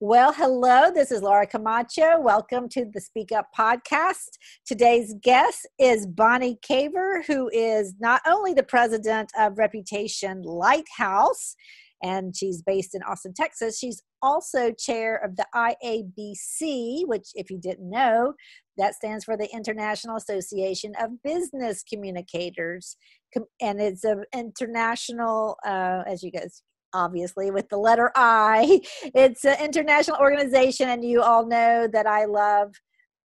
Well, hello, this is Laura Camacho. Welcome to the Speak Up podcast. Today's guest is Bonnie Caver, who is not only the president of Reputation Lighthouse, and she's based in Austin, Texas. She's also chair of the IABC, which, if you didn't know, that stands for the International Association of Business Communicators. And it's an international, uh, as you guys obviously with the letter I. It's an international organization, and you all know that I love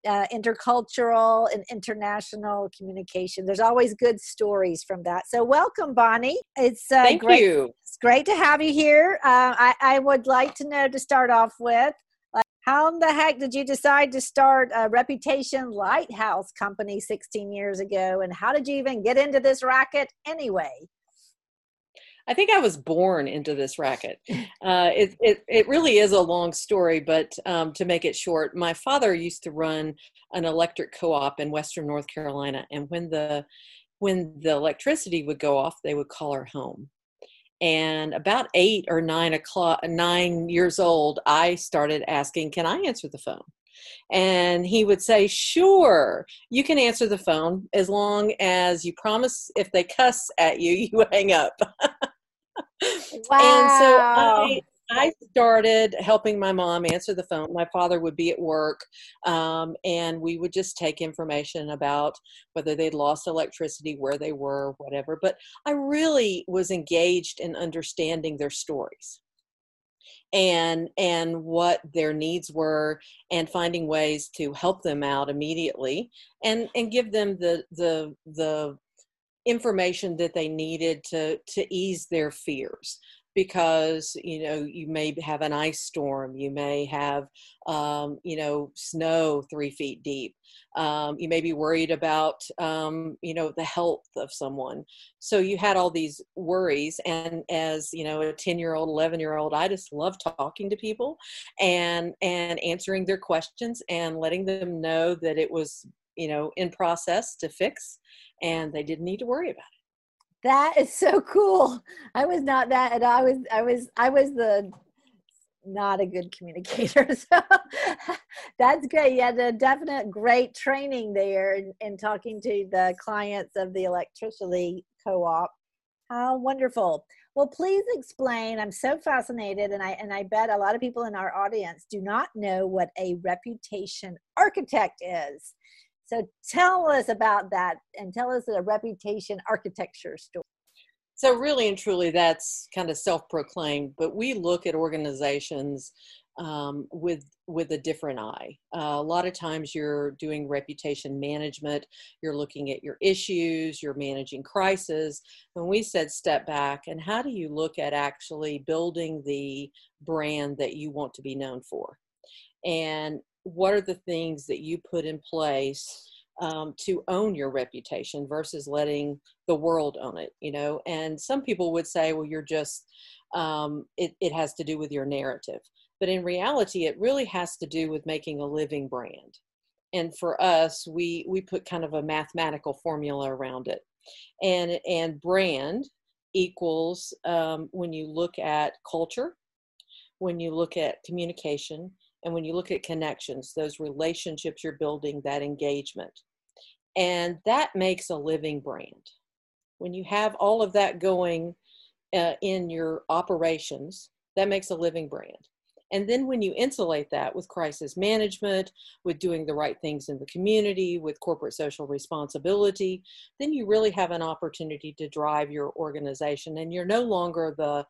uh, intercultural and international communication. There's always good stories from that. So, welcome, Bonnie. It's uh, thank great, you. It's great to have you here. Uh, I, I would like to know to start off with. Like, how in the heck did you decide to start a Reputation Lighthouse company 16 years ago? And how did you even get into this racket anyway? I think I was born into this racket. Uh, it, it, it really is a long story, but um, to make it short, my father used to run an electric co-op in Western North Carolina, and when the when the electricity would go off, they would call our home. And about eight or nine o'clock, nine years old, I started asking, "Can I answer the phone?" And he would say, Sure, you can answer the phone as long as you promise if they cuss at you, you hang up. Wow. And so I, I started helping my mom answer the phone. My father would be at work, um, and we would just take information about whether they'd lost electricity, where they were, whatever. But I really was engaged in understanding their stories and and what their needs were and finding ways to help them out immediately and and give them the the the information that they needed to to ease their fears because you know you may have an ice storm you may have um, you know snow three feet deep um, you may be worried about um, you know the health of someone. So you had all these worries and as you know a 10 year old 11 year old i just love talking to people and and answering their questions and letting them know that it was you know in process to fix and they didn't need to worry about it that is so cool. I was not that and i was i was i was the not a good communicator. So that's great. You had a definite great training there in, in talking to the clients of the electricity co-op. How wonderful. Well please explain. I'm so fascinated and i and i bet a lot of people in our audience do not know what a reputation architect is so tell us about that and tell us a reputation architecture story. So, really and truly, that's kind of self proclaimed, but we look at organizations um, with with a different eye. Uh, a lot of times you're doing reputation management, you're looking at your issues, you're managing crisis. When we said step back, and how do you look at actually building the brand that you want to be known for? And what are the things that you put in place um, to own your reputation versus letting the world own it you know? And some people would say well you're just um, it, it has to do with your narrative. But in reality it really has to do with making a living brand. And for us we we put kind of a mathematical formula around it. And and brand equals um, when you look at culture when you look at communication and when you look at connections, those relationships you're building, that engagement. And that makes a living brand. When you have all of that going uh, in your operations, that makes a living brand. And then when you insulate that with crisis management, with doing the right things in the community, with corporate social responsibility, then you really have an opportunity to drive your organization. And you're no longer the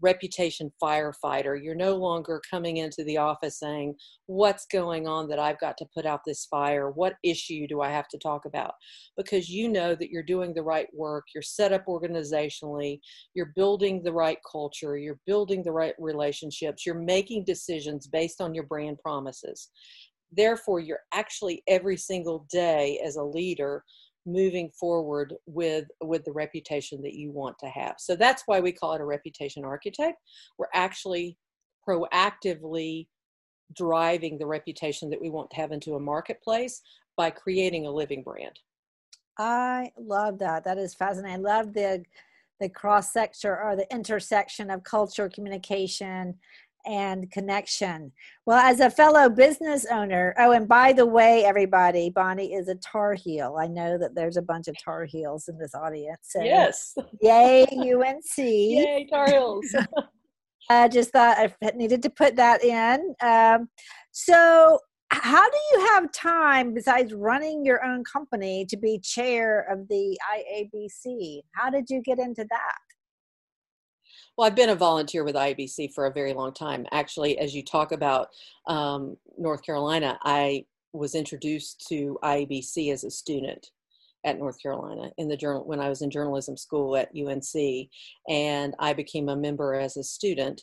reputation firefighter. You're no longer coming into the office saying, What's going on that I've got to put out this fire? What issue do I have to talk about? Because you know that you're doing the right work, you're set up organizationally, you're building the right culture, you're building the right relationships, you're making decisions based on your brand promises. Therefore, you're actually every single day as a leader moving forward with with the reputation that you want to have. So that's why we call it a reputation architect we're actually proactively driving the reputation that we want to have into a marketplace by creating a living brand. I love that. That is fascinating. I love the the cross section or the intersection of culture communication and connection. Well, as a fellow business owner, oh, and by the way, everybody, Bonnie is a Tar Heel. I know that there's a bunch of Tar Heels in this audience. So yes. Yay, UNC. yay, Tar Heels. I just thought I needed to put that in. Um, so, how do you have time besides running your own company to be chair of the IABC? How did you get into that? Well, I've been a volunteer with IABC for a very long time. Actually, as you talk about um, North Carolina, I was introduced to IABC as a student at North Carolina in the journal when I was in journalism school at UNC, and I became a member as a student.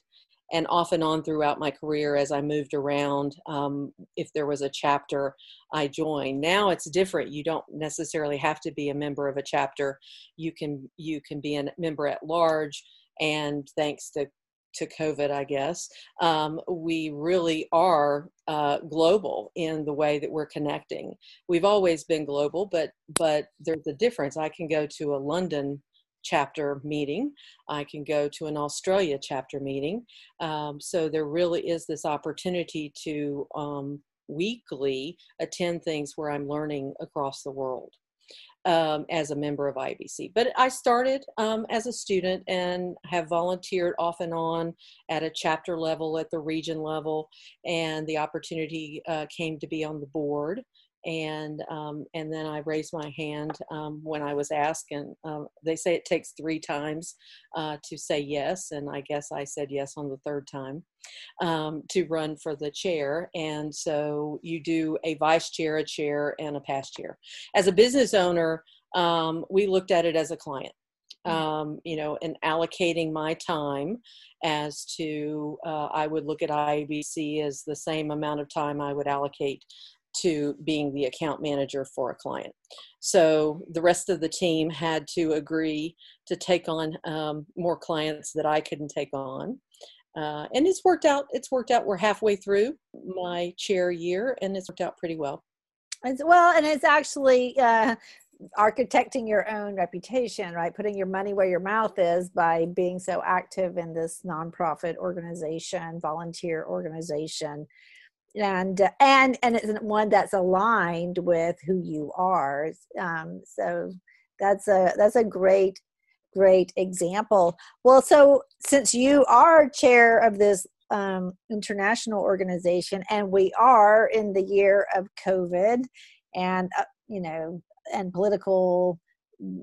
And off and on throughout my career, as I moved around, um, if there was a chapter, I joined. Now it's different. You don't necessarily have to be a member of a chapter. You can you can be a member at large. And thanks to to COVID, I guess, um, we really are uh, global in the way that we're connecting. We've always been global, but but there's a difference. I can go to a London chapter meeting. I can go to an Australia chapter meeting. Um, so there really is this opportunity to um, weekly attend things where I'm learning across the world um, as a member of IABC. But I started um, as a student and have volunteered off and on at a chapter level, at the region level, and the opportunity uh, came to be on the board and um, and then I raised my hand um, when I was asked, and um, they say it takes three times uh, to say yes, and I guess I said yes on the third time um, to run for the chair, and so you do a vice chair, a chair, and a past chair. As a business owner, um, we looked at it as a client. Mm. Um, you know, and allocating my time as to uh, I would look at IABC as the same amount of time I would allocate to being the account manager for a client. So the rest of the team had to agree to take on um, more clients that I couldn't take on. Uh, and it's worked out. It's worked out. We're halfway through my chair year, and it's worked out pretty well. As well, and it's actually uh, architecting your own reputation, right? Putting your money where your mouth is by being so active in this nonprofit organization, volunteer organization and uh, and and it's one that's aligned with who you are um, so that's a that's a great great example. Well so since you are chair of this um, international organization and we are in the year of covid and uh, you know and political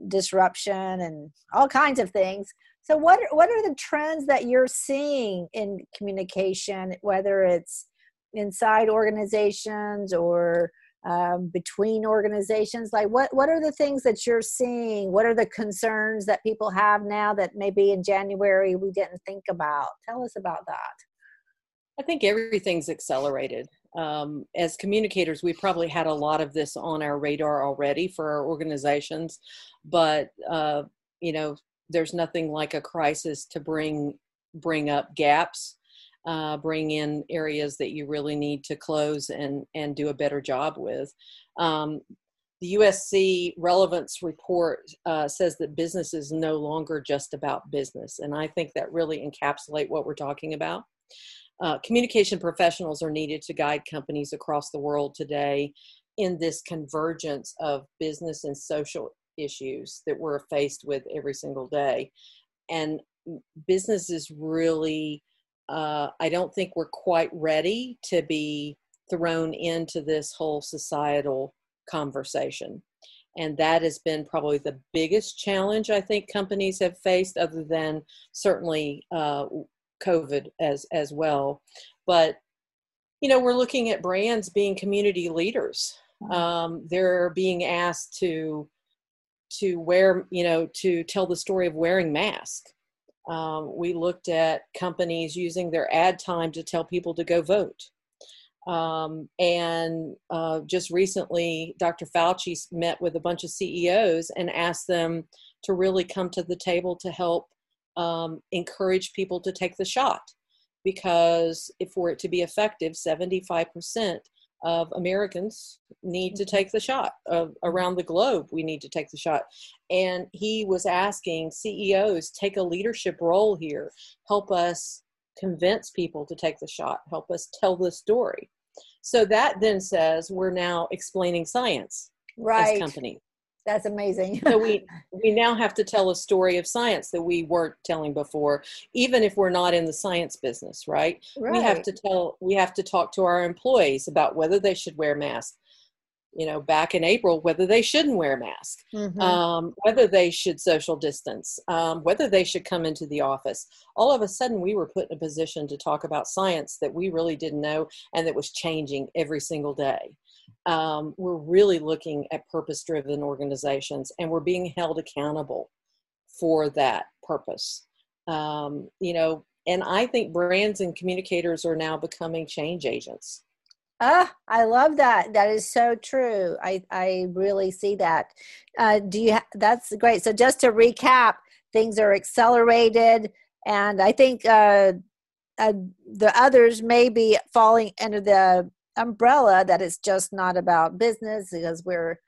disruption and all kinds of things so what what are the trends that you're seeing in communication whether it's inside organizations or um, between organizations? Like what what are the things that you're seeing? What are the concerns that people have now that maybe in january we didn't think about? Tell us about that. I think everything's accelerated. Um, as communicators we probably had a lot of this on our radar already for our organizations but uh, you know there's nothing like a crisis to bring bring up gaps uh, bring in areas that you really need to close and, and do a better job with. Um, the USC relevance report uh, says that business is no longer just about business, and I think that really encapsulate what we're talking about. Uh, communication professionals are needed to guide companies across the world today in this convergence of business and social issues that we're faced with every single day. And businesses really uh, I don't think we're quite ready to be thrown into this whole societal conversation. And that has been probably the biggest challenge I think companies have faced, other than certainly uh, COVID as as well. But you know, we're looking at brands being community leaders. Um, they're being asked to to wear, you know, to tell the story of wearing masks um, we looked at companies using their ad time to tell people to go vote. Um, and uh, just recently, Dr. Fauci met with a bunch of CEOs and asked them to really come to the table to help um, encourage people to take the shot. Because if for it to be effective, 75% of Americans need to mm-hmm. take the shot. Uh, around the globe, we need to take the shot. And he was asking CEOs take a leadership role here, help us convince people to take the shot, help us tell the story. So that then says we're now explaining science right. as companies. That's amazing. so we we now have to tell a story of science that we weren't telling before, even if we're not in the science business, right? right? We have to tell we have to talk to our employees about whether they should wear masks. You know, back in April, whether they shouldn't wear a mask, mm-hmm. um, whether they should social distance, um, whether they should come into the office. All of a sudden, we were put in a position to talk about science that we really didn't know and that was changing every single day um, we're really looking at purpose driven organizations and we're being held accountable for that purpose um, you know and i think brands and communicators are now becoming change agents Ah, I love that. That is so true. I I really see that. Uh, do you? Ha- that's great. So just to recap, things are accelerated, and I think uh, uh, the others may be falling under the umbrella that it's just not about business because we're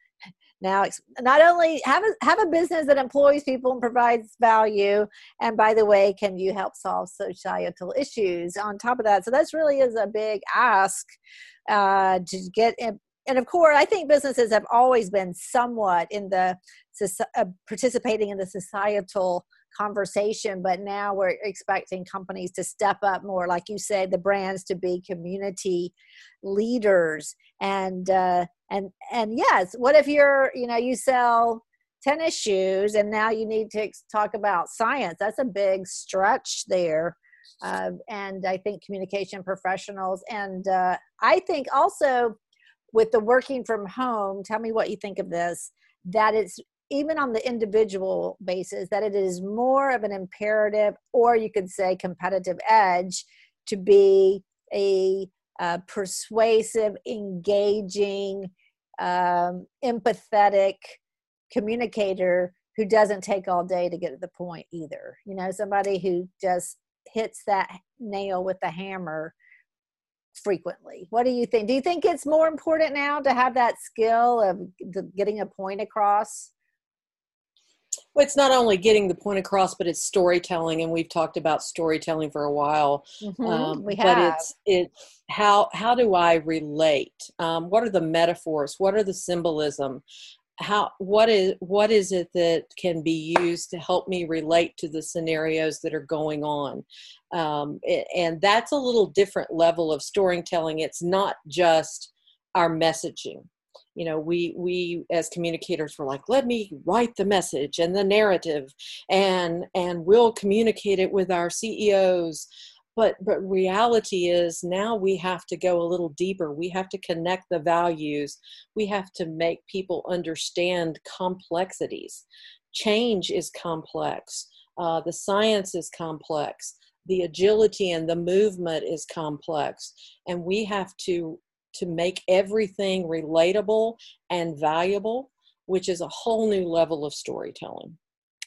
now not only have a, have a business that employs people and provides value and by the way can you help solve societal issues on top of that? So that's really is a big ask uh, to get in and of course i think businesses have always been somewhat in the uh, participating in the societal conversation but now we're expecting companies to step up more like you said the brands to be community leaders. And uh and and yes what if you're you know you sell tennis shoes and now you need to talk about science? That's a big stretch there uh, and i think communication professionals. And uh, i think also with the working from home tell me what you think of this that it's even on the individual basis that it is more of an imperative or you could say competitive edge to be a, persuasive engaging um, empathetic communicator who doesn't take all day to get to the point either. You know somebody who just hits that nail with the hammer frequently. What do you think? Do you think it's more important now to have that skill of getting a point across well, it's not only getting the point across, but it's storytelling, and we've talked about storytelling for a while. Mm-hmm, um, we have. But it's it how how do I relate? Um, what are the metaphors? What are the symbolism? How what is what is it that can be used to help me relate to the scenarios that are going on? Um, and that's a little different level of storytelling. It's not just our messaging you know we we as communicators were like let me write the message and the narrative and and we'll communicate it with our ceos but but reality is now we have to go a little deeper. We have to connect the values. We have to make people understand complexities. Change is complex. Uh, the science is complex. The agility and the movement is complex. And we have to to make everything relatable and valuable, which is a whole new level of storytelling.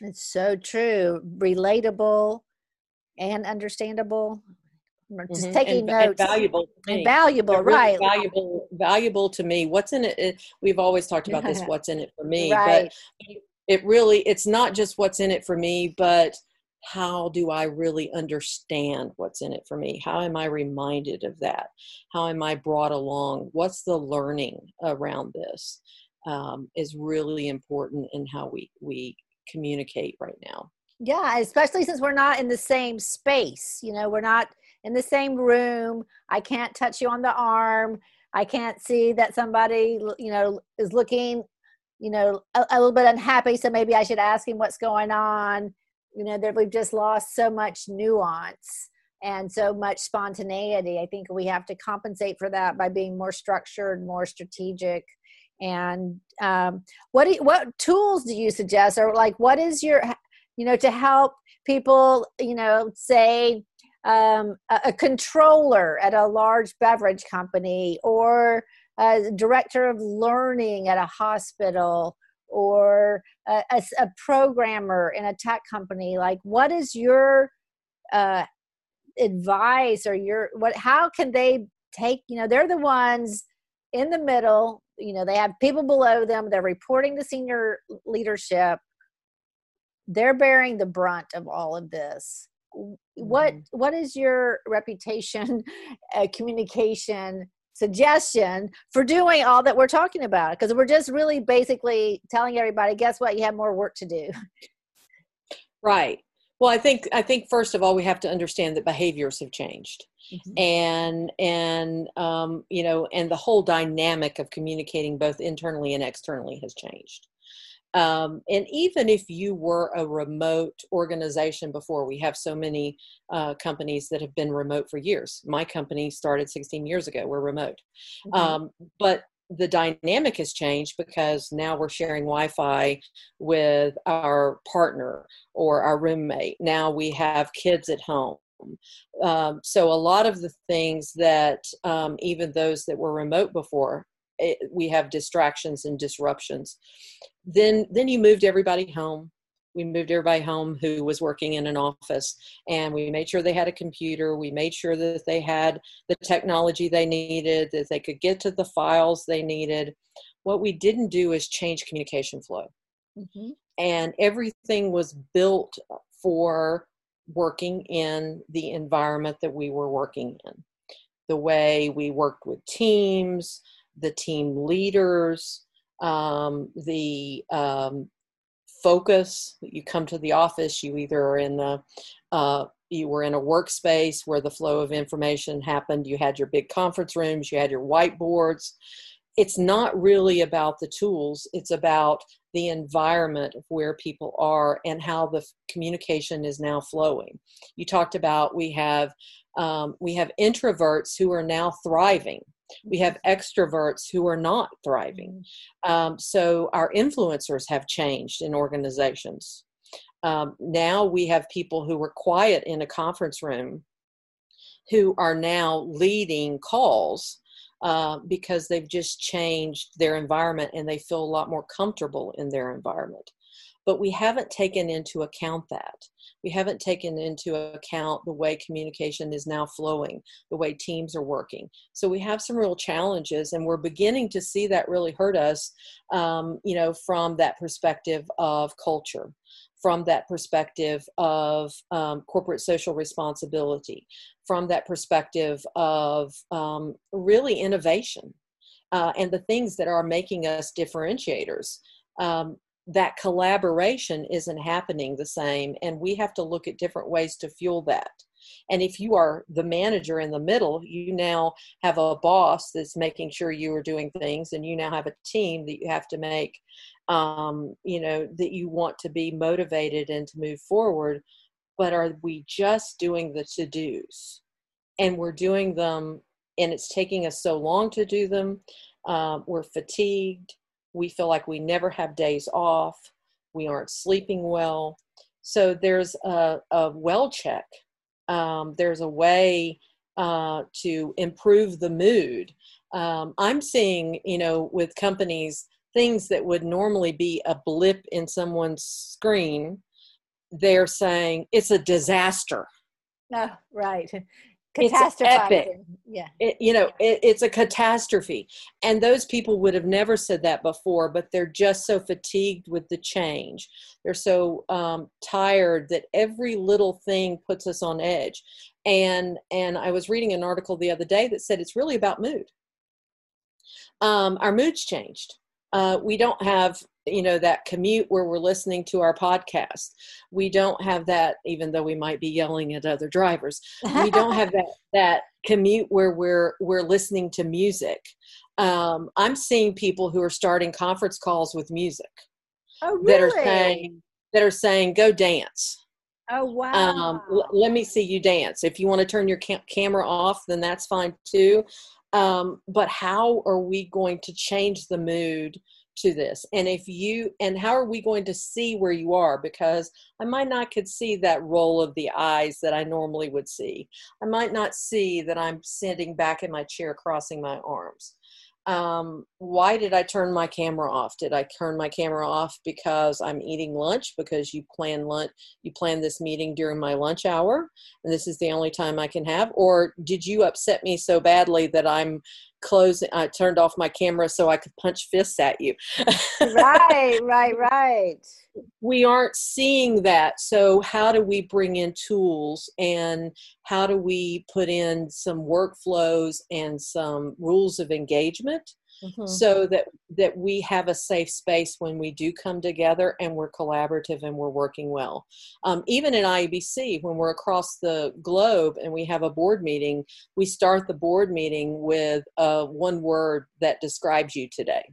It's so true. Relatable and understandable. Just mm-hmm. taking and, notes. And valuable. And valuable, really right. Valuable, valuable to me. What's in it, it? We've always talked about this. What's in it for me? Right. But it really, it's not just what's in it for me, but how do I really understand what's in it for me? How am I reminded of that? How am I brought along? What's the learning around this? Um, is really important in how we we communicate right now. Yeah, especially since we're not in the same space. You know, we're not in the same room. I can't touch you on the arm. I can't see that somebody, you know, is looking, you know, a, a little bit unhappy. So maybe I should ask him what's going on you know that we've just lost so much nuance and so much spontaneity. I think we have to compensate for that by being more structured more strategic. And um, what do you, what tools do you suggest? Or like what is your you know to help people you know say um, a, a, controller at a large beverage company or a director of learning at a hospital or a, a, a programmer in a tech company like what is your uh, advice or your what how can they take you know they're the ones in the middle you know they have people below them they're reporting to senior leadership they're bearing the brunt of all of this what mm-hmm. what is your reputation uh, communication suggestion for doing all that we're talking about because we're just really basically telling everybody guess what? You have more work to do. Right. Well i think i think first of all we have to understand that behaviors have changed. Mm-hmm. and and um, you know and the whole dynamic of communicating both internally and externally has changed um, and even if you were a remote organization before, we have so many uh, companies that have been remote for years. My company started 16 years ago, we're remote. Mm-hmm. Um, but the dynamic has changed because now we're sharing Wi Fi with our partner or our roommate. Now we have kids at home. Um, so a lot of the things that um, even those that were remote before it, we have distractions and disruptions. Then then you moved everybody home. We moved everybody home who was working in an office and we made sure they had a computer. We made sure that they had the technology they needed that they could get to the files they needed. What we didn't do is change communication flow. Mm-hmm. and everything was built for working in the environment that we were working in. The way we worked with teams the team leaders, um, the um, focus. You come to the office, you either are in the uh, you were in a workspace where the flow of information happened. You had your big conference rooms, you had your whiteboards. It's not really about the tools, it's about the environment of where people are and how the communication is now flowing. You talked about we have um, we have introverts who are now thriving we have extroverts who are not thriving. Um, so our influencers have changed in organizations. Um, now we have people who were quiet in a conference room who are now leading calls uh, because they've just changed their environment and they feel a lot more comfortable in their environment. But we haven't taken into account that we haven't taken into account the way communication is now flowing, the way teams are working. So we have some real challenges, and we're beginning to see that really hurt us, um, you know, from that perspective of culture from that perspective of um, corporate social responsibility, from that perspective of um, really innovation uh, and the things that are making us differentiators. Um, that collaboration isn't happening the same and we have to look at different ways to fuel that. And if you are the manager in the middle you now have a boss that's making sure you are doing things and you now have a team that you have to make um, you know that you want to be motivated and to move forward. But are we just doing the to do's and we're doing them and it's taking us so long to do them uh, we're fatigued we feel like we never have days off. We aren't sleeping well. So there's a, a well check. Um, there's a way uh, to improve the mood. Um, I'm seeing, you know, with companies, things that would normally be a blip in someone's screen, they're saying it's a disaster. Oh, right it's epic. Yeah. It, you know, it, it's a catastrophe. And those people would have never said that before, but they're just so fatigued with the change. They're so um, tired that every little thing puts us on edge. And and I was reading an article the other day that said it's really about mood. Um, our moods changed. Uh, we don't have you know that commute where we're listening to our podcast. We don't have that even though we might be yelling at other drivers. We don't have that that commute where we're we're listening to music. Um, i'm seeing people who are starting conference calls with music. Oh, really? that are saying that are saying go dance. Oh wow um, l- let me see you dance. If you want to turn your cam- camera off then that's fine too. Um, but how are we going to change the mood to this and if you and how are we going to see where you are because i might not could see that roll of the eyes that i normally would see i might not see that i'm sitting back in my chair crossing my arms um, why did I turn my camera off? Did I turn my camera off because I'm eating lunch? Because you plan lunch, you plan this meeting during my lunch hour, and this is the only time I can have? Or did you upset me so badly that I'm closing. I turned off my camera so I could punch fists at you. right, right, right. We aren't seeing that. So, how do we bring in tools and how do we put in some workflows and some rules of engagement mm-hmm. so that that we have a safe space when we do come together and we're collaborative and we're working well. Um, even in IABC when we're across the globe and we have a board meeting we start the board meeting with uh, one word that describes you today.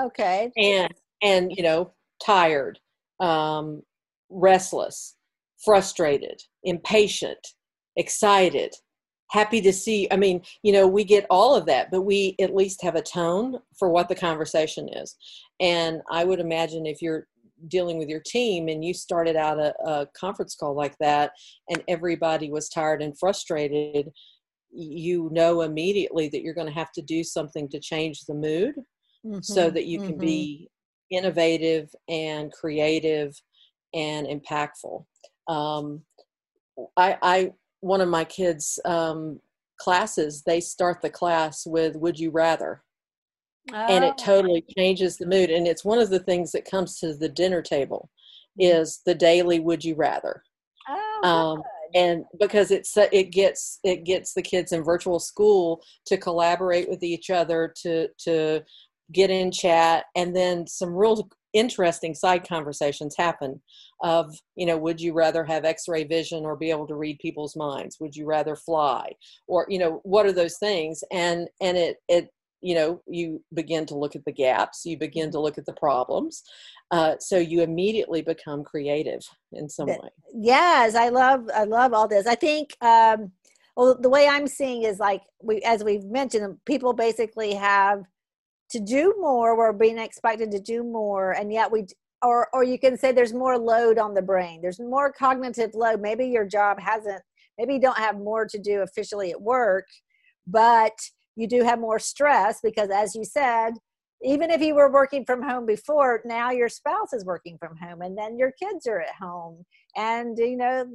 Okay. And and you know tired um, restless frustrated impatient excited happy to see i mean you know we get all of that but we at least have a tone for what the conversation is. And i would imagine if you're dealing with your team and you started out a, a conference call like that and everybody was tired and frustrated you know immediately that you're going to have to do something to change the mood mm-hmm, so that you can mm-hmm. be innovative and creative and impactful. Um, I, I one of my kids' um, classes, they start the class with "Would you rather," oh. and it oh. totally changes the mood. And it's one of the things that comes to the dinner table mm-hmm. is the daily "Would you rather." Oh, um, and because it's it gets it gets the kids in virtual school to collaborate with each other to to get in chat and then some real interesting side conversations happen of you know would you rather have x-ray vision or be able to read people's minds? Would you rather fly? Or you know what are those things? And and it it you know you begin to look at the gaps you begin to look at the problems uh, so you immediately become creative in some way. yes i love i love all this. I think um well the way i'm seeing is like we as we've mentioned people basically have to do more we're being expected to do more and yet we or or you can say there's more load on the brain. There's more cognitive load. Maybe your job hasn't maybe you don't have more to do officially at work but you do have more stress because as you said even if you were working from home before now your spouse is working from home and then your kids are at home. And you know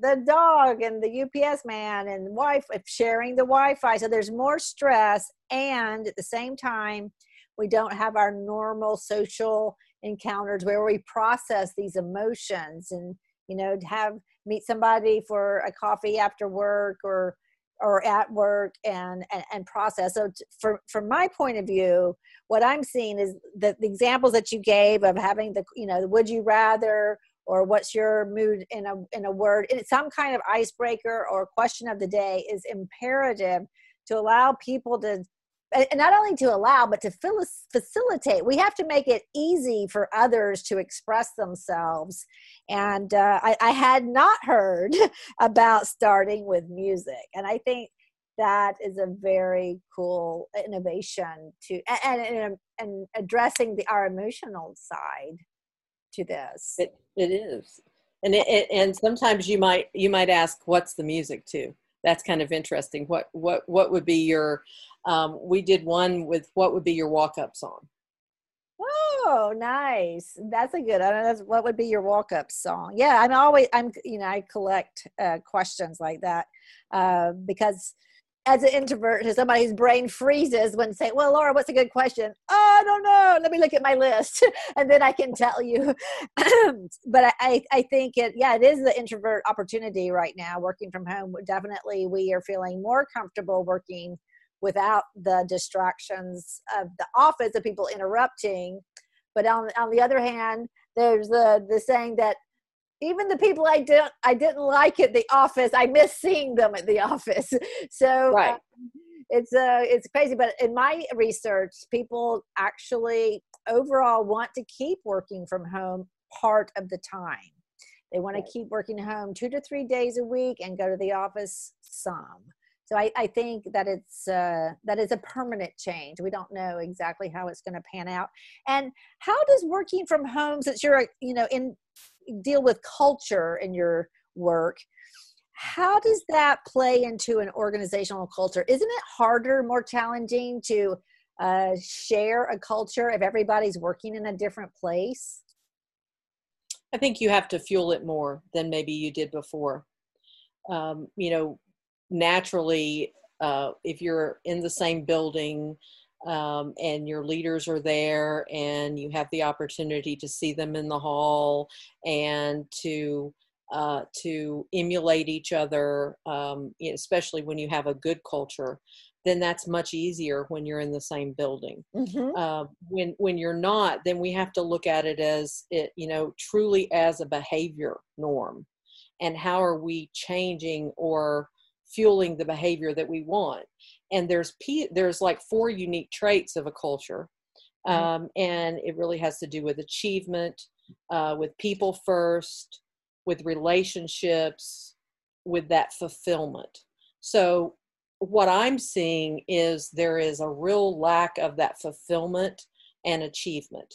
the dog and the UPS man and wife sharing the Wi-Fi. So there's more stress, and at the same time, we don't have our normal social encounters where we process these emotions and you know to have meet somebody for a coffee after work or or at work and and, and process so t- for, from my point of view what i'm seeing is that the examples that you gave of having the you know would you rather or what's your mood in a in a word it's some kind of icebreaker or question of the day is imperative to allow people to and not only to allow but to facilitate. We have to make it easy for others to express themselves. And uh, I, I had not heard about starting with music. And i think that is a very cool innovation to and and, and addressing the our emotional side to this. It, it is. And it, it, and sometimes you might you might ask what's the music to? That's kind of interesting. What what what would be your um, we did one with what would be your walk-up song? Oh nice. That's a good i don't know that's what would be your walk-up song? Yeah i'm always i'm you know i collect uh, questions like that uh, because as an introvert, to somebody whose brain freezes when say, "Well, Laura, what's a good question?" Oh, I don't know. Let me look at my list, and then I can tell you. but I, I think it, yeah, it is the introvert opportunity right now. Working from home, definitely, we are feeling more comfortable working without the distractions of the office of people interrupting. But on on the other hand, there's the the saying that even the people I didn't I didn't like at the office, I miss seeing them at the office. So right. Uh, it's uh it's crazy. But in my research, people actually overall want to keep working from home part of the time. They want to keep working home two to three days a week and go to the office some. So I, I think that it's uh, that is a permanent change. We don't know exactly how it's going to pan out. And how does working from home, since you're you know in deal with culture in your work how does that play into an organizational culture? Isn't it harder more challenging to uh, share a culture if everybody's working in a different place? I think you have to fuel it more than maybe you did before. Um, you know naturally uh, if you're in the same building um, and your leaders are there and you have the opportunity to see them in the hall and to uh, to emulate each other, um, especially when you have a good culture, then that's much easier when you're in the same building. Mm-hmm. Uh, when when you're not, then we have to look at it as it, you know, truly as a behavior norm, and how are we changing or fueling the behavior that we want? And there's p there's like four unique traits of a culture, mm-hmm. um, and it really has to do with achievement, uh, with people first, with relationships, with that fulfillment. So what I'm seeing is there is a real lack of that fulfillment and achievement.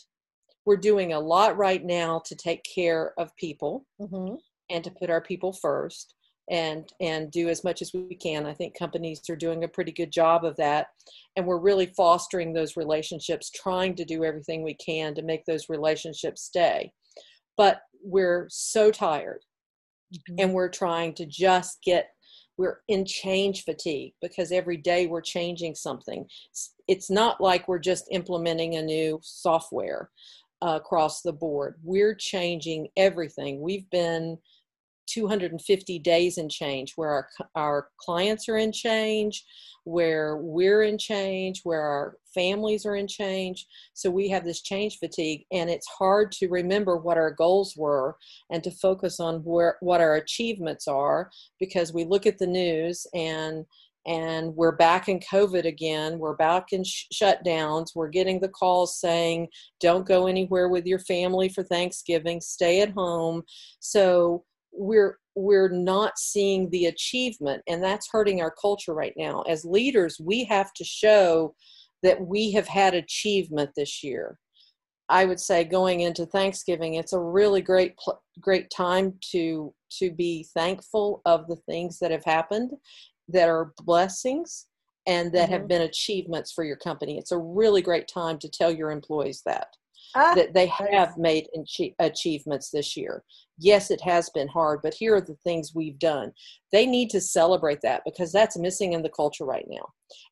We're doing a lot right now to take care of people mm-hmm. and to put our people first and and do as much as we can. I think companies are doing a pretty good job of that and we're really fostering those relationships, trying to do everything we can to make those relationships stay. But we're so tired mm-hmm. and we're trying to just get we're in change fatigue because every day we're changing something. It's not like we're just implementing a new software uh, across the board. We're changing everything. We've been 250 days in change where our, our clients are in change where we're in change where our families are in change. So we have this change fatigue and it's hard to remember what our goals were and to focus on where what our achievements are because we look at the news and and we're back in covid again we're back in sh- shutdowns we're getting the calls saying don't go anywhere with your family for thanksgiving stay at home. So we're we're not seeing the achievement and that's hurting our culture right now. As leaders we have to show that we have had achievement this year. I would say going into thanksgiving it's a really great great time to to be thankful of the things that have happened that are blessings and that mm-hmm. have been achievements for your company. It's a really great time to tell your employees that ah, that they have made achievements this year yes, it has been hard, but here are the things we've done. They need to celebrate that because that's missing in the culture right now.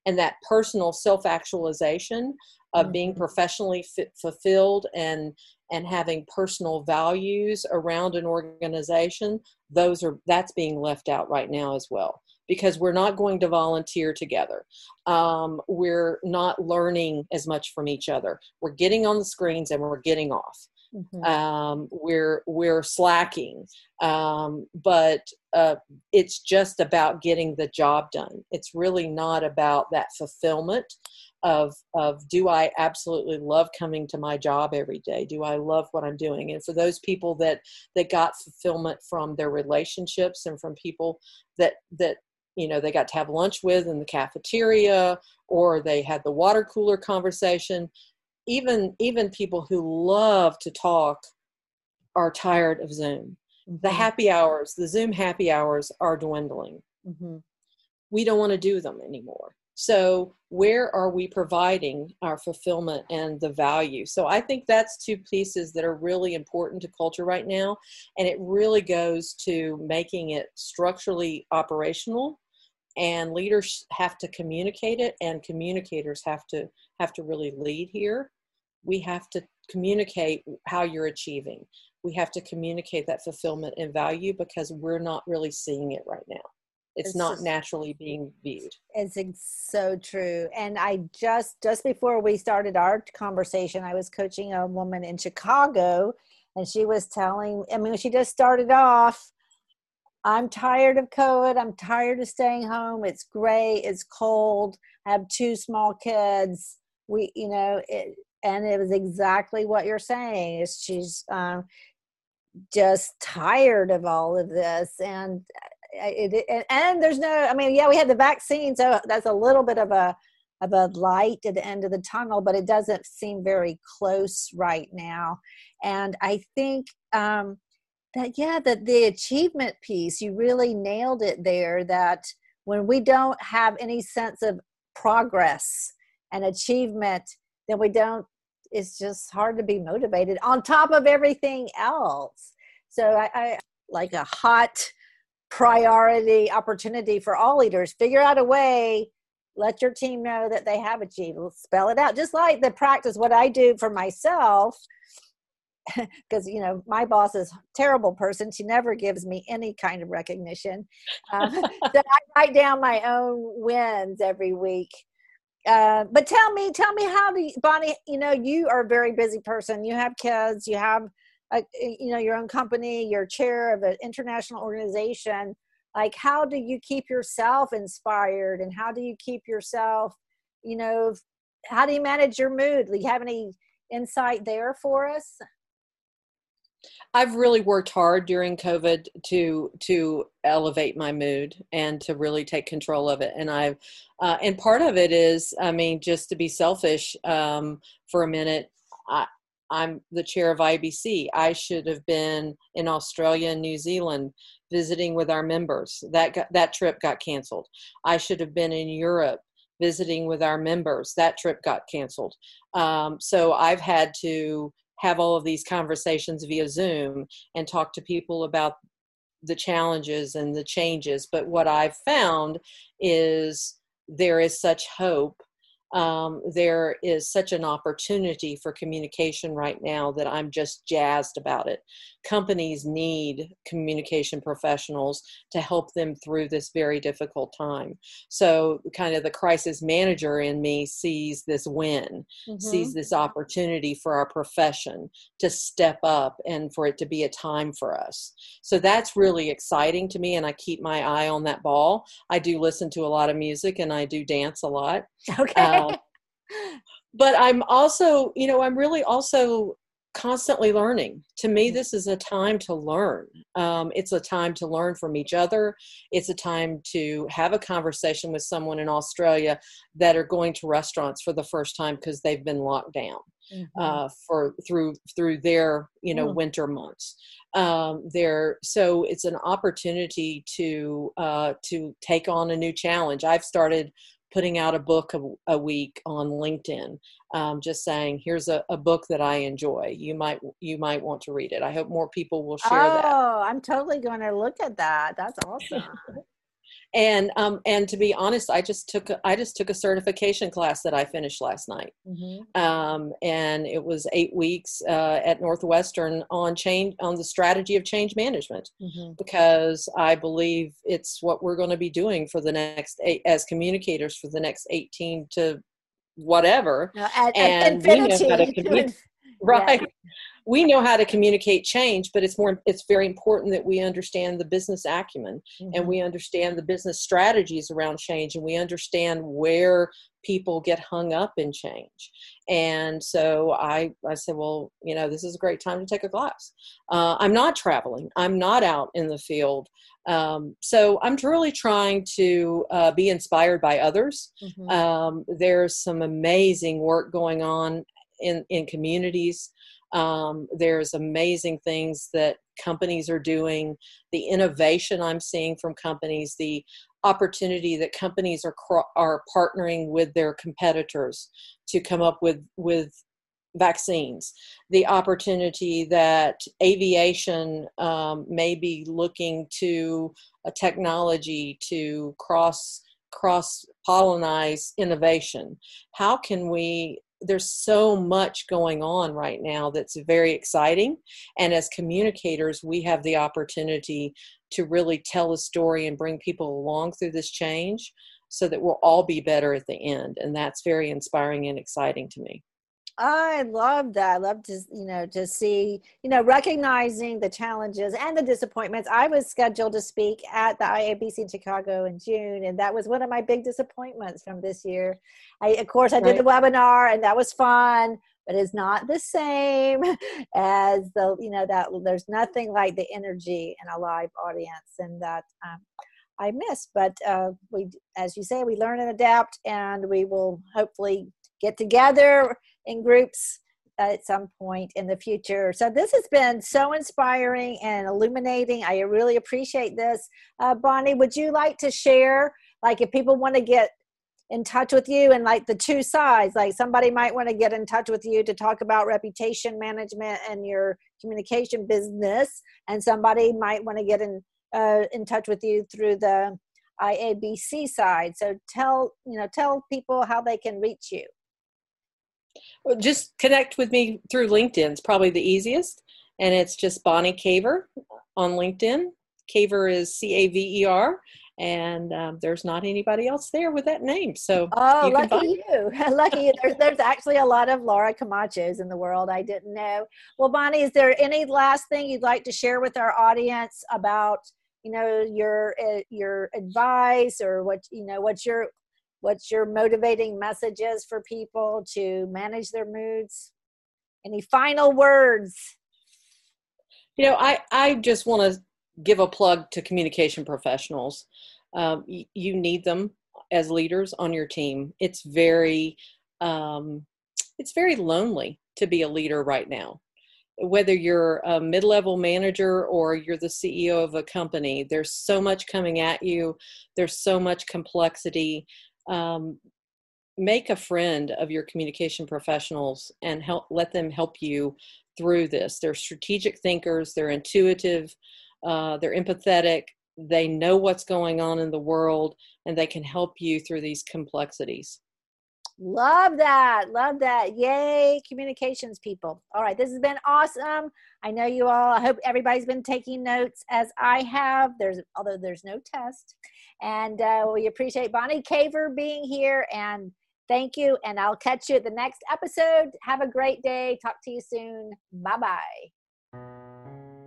And that personal self actualization of mm-hmm. being professionally fit, fulfilled and and having personal values around an organization those are that's being left out right now as well because we're not going to volunteer together um, we're not learning as much from each other we're getting on the screens and we're getting off Mm-hmm. Um, we're we're slacking, um, but uh, it's just about getting the job done. It's really not about that fulfillment of of do I absolutely love coming to my job every day? Do I love what I'm doing? And for those people that that got fulfillment from their relationships and from people that that you know they got to have lunch with in the cafeteria or they had the water cooler conversation even even people who love to talk are tired of Zoom. Mm-hmm. The happy hours, the Zoom happy hours are dwindling. Mm-hmm. We don't want to do them anymore. So, where are we providing our fulfillment and the value? So, I think that's two pieces that are really important to culture right now. And it really goes to making it structurally operational and leaders have to communicate it and communicators have to have to really lead here. We have to communicate how you're achieving. We have to communicate that fulfillment and value because we're not really seeing it right now. It's, it's not just, naturally being viewed. It's so true. And i just just before we started our conversation i was coaching a woman in chicago and she was telling i mean she just started off I'm tired of COVID. I'm tired of staying home. It's gray. It's cold. I have two small kids. We, you know, it, and it was exactly what you're saying. Is she's um, just tired of all of this, and uh, it, it, and there's no. I mean, yeah, we had the vaccine, so that's a little bit of a of a light at the end of the tunnel, but it doesn't seem very close right now. And I think um, that yeah that the achievement piece you really nailed it there that when we don't have any sense of progress and achievement then we don't it's just hard to be motivated on top of everything else so i, I like a hot priority opportunity for all leaders. Figure out a way, let your team know that they have achieved. Spell it out. Just like the practice, what I do for myself, because you know my boss is a terrible person she never gives me any kind of recognition um, so i write down my own wins every week. Uh, but tell me tell me how do you, bonnie you know you are a very busy person you have kids you have a, you know your own company you're chair of an international organization. Like how do you keep yourself inspired and how do you keep yourself you know how do you manage your mood? Do you have any insight there for us I've really worked hard during COVID to to elevate my mood and to really take control of it. And I've uh, and part of it is, I mean, just to be selfish um, for a minute. I, I'm the chair of IABC. I should have been in Australia and New Zealand visiting with our members. That got, that trip got canceled. I should have been in Europe visiting with our members. That trip got canceled. Um, so I've had to have all of these conversations via Zoom and talk to people about the challenges and the changes. But what I've found is there is such hope um, there is such an opportunity for communication right now that I'm just jazzed about it. Companies need communication professionals to help them through this very difficult time. So, kind of the crisis manager in me sees this win, mm-hmm. sees this opportunity for our profession to step up and for it to be a time for us. So, that's really exciting to me, and I keep my eye on that ball. I do listen to a lot of music and I do dance a lot. Okay. Uh, but I'm also, you know, I'm really also constantly learning. To me, mm-hmm. this is a time to learn. Um, it's a time to learn from each other. It's a time to have a conversation with someone in Australia that are going to restaurants for the first time because they've been locked down. Mm-hmm. Uh, for through through their you know mm. winter months um, there so it's an opportunity to uh, to take on a new challenge i've started putting out a book a, a week on LinkedIn, um, just saying, "Here's a, a, book that I enjoy. You might you might want to read it." I hope more people will share oh, that. Oh, I'm totally going to look at that. That's awesome. And um, and to be honest i just took a, i just took a certification class that i finished last night mm-hmm. um, and it was eight weeks uh, at northwestern on change on the strategy of change management mm-hmm. because i believe it's what we're going to be doing for the next eight as communicators for the next 18 to whatever no, at, and at infinity. right yeah we know how to communicate change but it's more it's very important that we understand the business acumen mm-hmm. and we understand the business strategies around change and we understand where people get hung up in change. And so i i said well you know this is a great time to take a class. Uh, i'm not traveling. I'm not out in the field. Um, so i'm really trying to uh, be inspired by others. Mm-hmm. um, there's some amazing work going on in in communities um, there's amazing things that companies are doing, the innovation I'm seeing from companies, the opportunity that companies are are partnering with their competitors to come up with with vaccines. The opportunity that aviation um, may be looking to a technology to cross cross pollinize innovation. How can we there's so much going on right now that's very exciting. And as communicators we have the opportunity to really tell a story and bring people along through this change so that we'll all be better at the end. And that's very inspiring and exciting to me I love that. I love to, you know, to see, you know, recognizing the challenges and the disappointments. I was scheduled to speak at the IABC in Chicago in June, and that was one of my big disappointments from this year. I, of course, I did right. the webinar, and that was fun, but it's not the same as the, you know, that there's nothing like the energy in a live audience, and that um, I miss. But uh, we, as you say, we learn and adapt, and we will hopefully get together in groups at some point in the future. So this has been so inspiring and illuminating. I really appreciate this. Uh, Bonnie, would you like to share, like if people want to get in touch with you and like the two sides, like somebody might want to get in touch with you to talk about reputation management and your communication business, and somebody might want to get in uh, in touch with you through the IABC side. So tell you know tell people how they can reach you. Well, just connect with me through LinkedIn. It's probably the easiest, and it's just Bonnie Caver on LinkedIn. Caver is C A V E R, and um, there's not anybody else there with that name. So oh, you lucky you, lucky you. There's there's actually a lot of Laura Camachos in the world. I didn't know. Well, Bonnie, is there any last thing you'd like to share with our audience about? you know your uh, your advice or what you know what's your what's your motivating messages for people to manage their moods? Any final words? You know i i just want to give a plug to communication professionals. Um, y- you need them as leaders on your team. It's very um, it's very lonely to be a leader right now. Whether you're a mid-level manager or you're the CEO of a company, there's so much coming at you. There's so much complexity. Um, make a friend of your communication professionals and help let them help you through this. They're strategic thinkers. They're intuitive. Uh, they're empathetic. They know what's going on in the world, and they can help you through these complexities. Love that. Love that. Yay, communications people. All right, this has been awesome. I know you all, I hope everybody's been taking notes as I have. There's although there's no test. And uh, we appreciate Bonnie Caver being here and thank you. And I'll catch you at the next episode. Have a great day. Talk to you soon. Bye bye.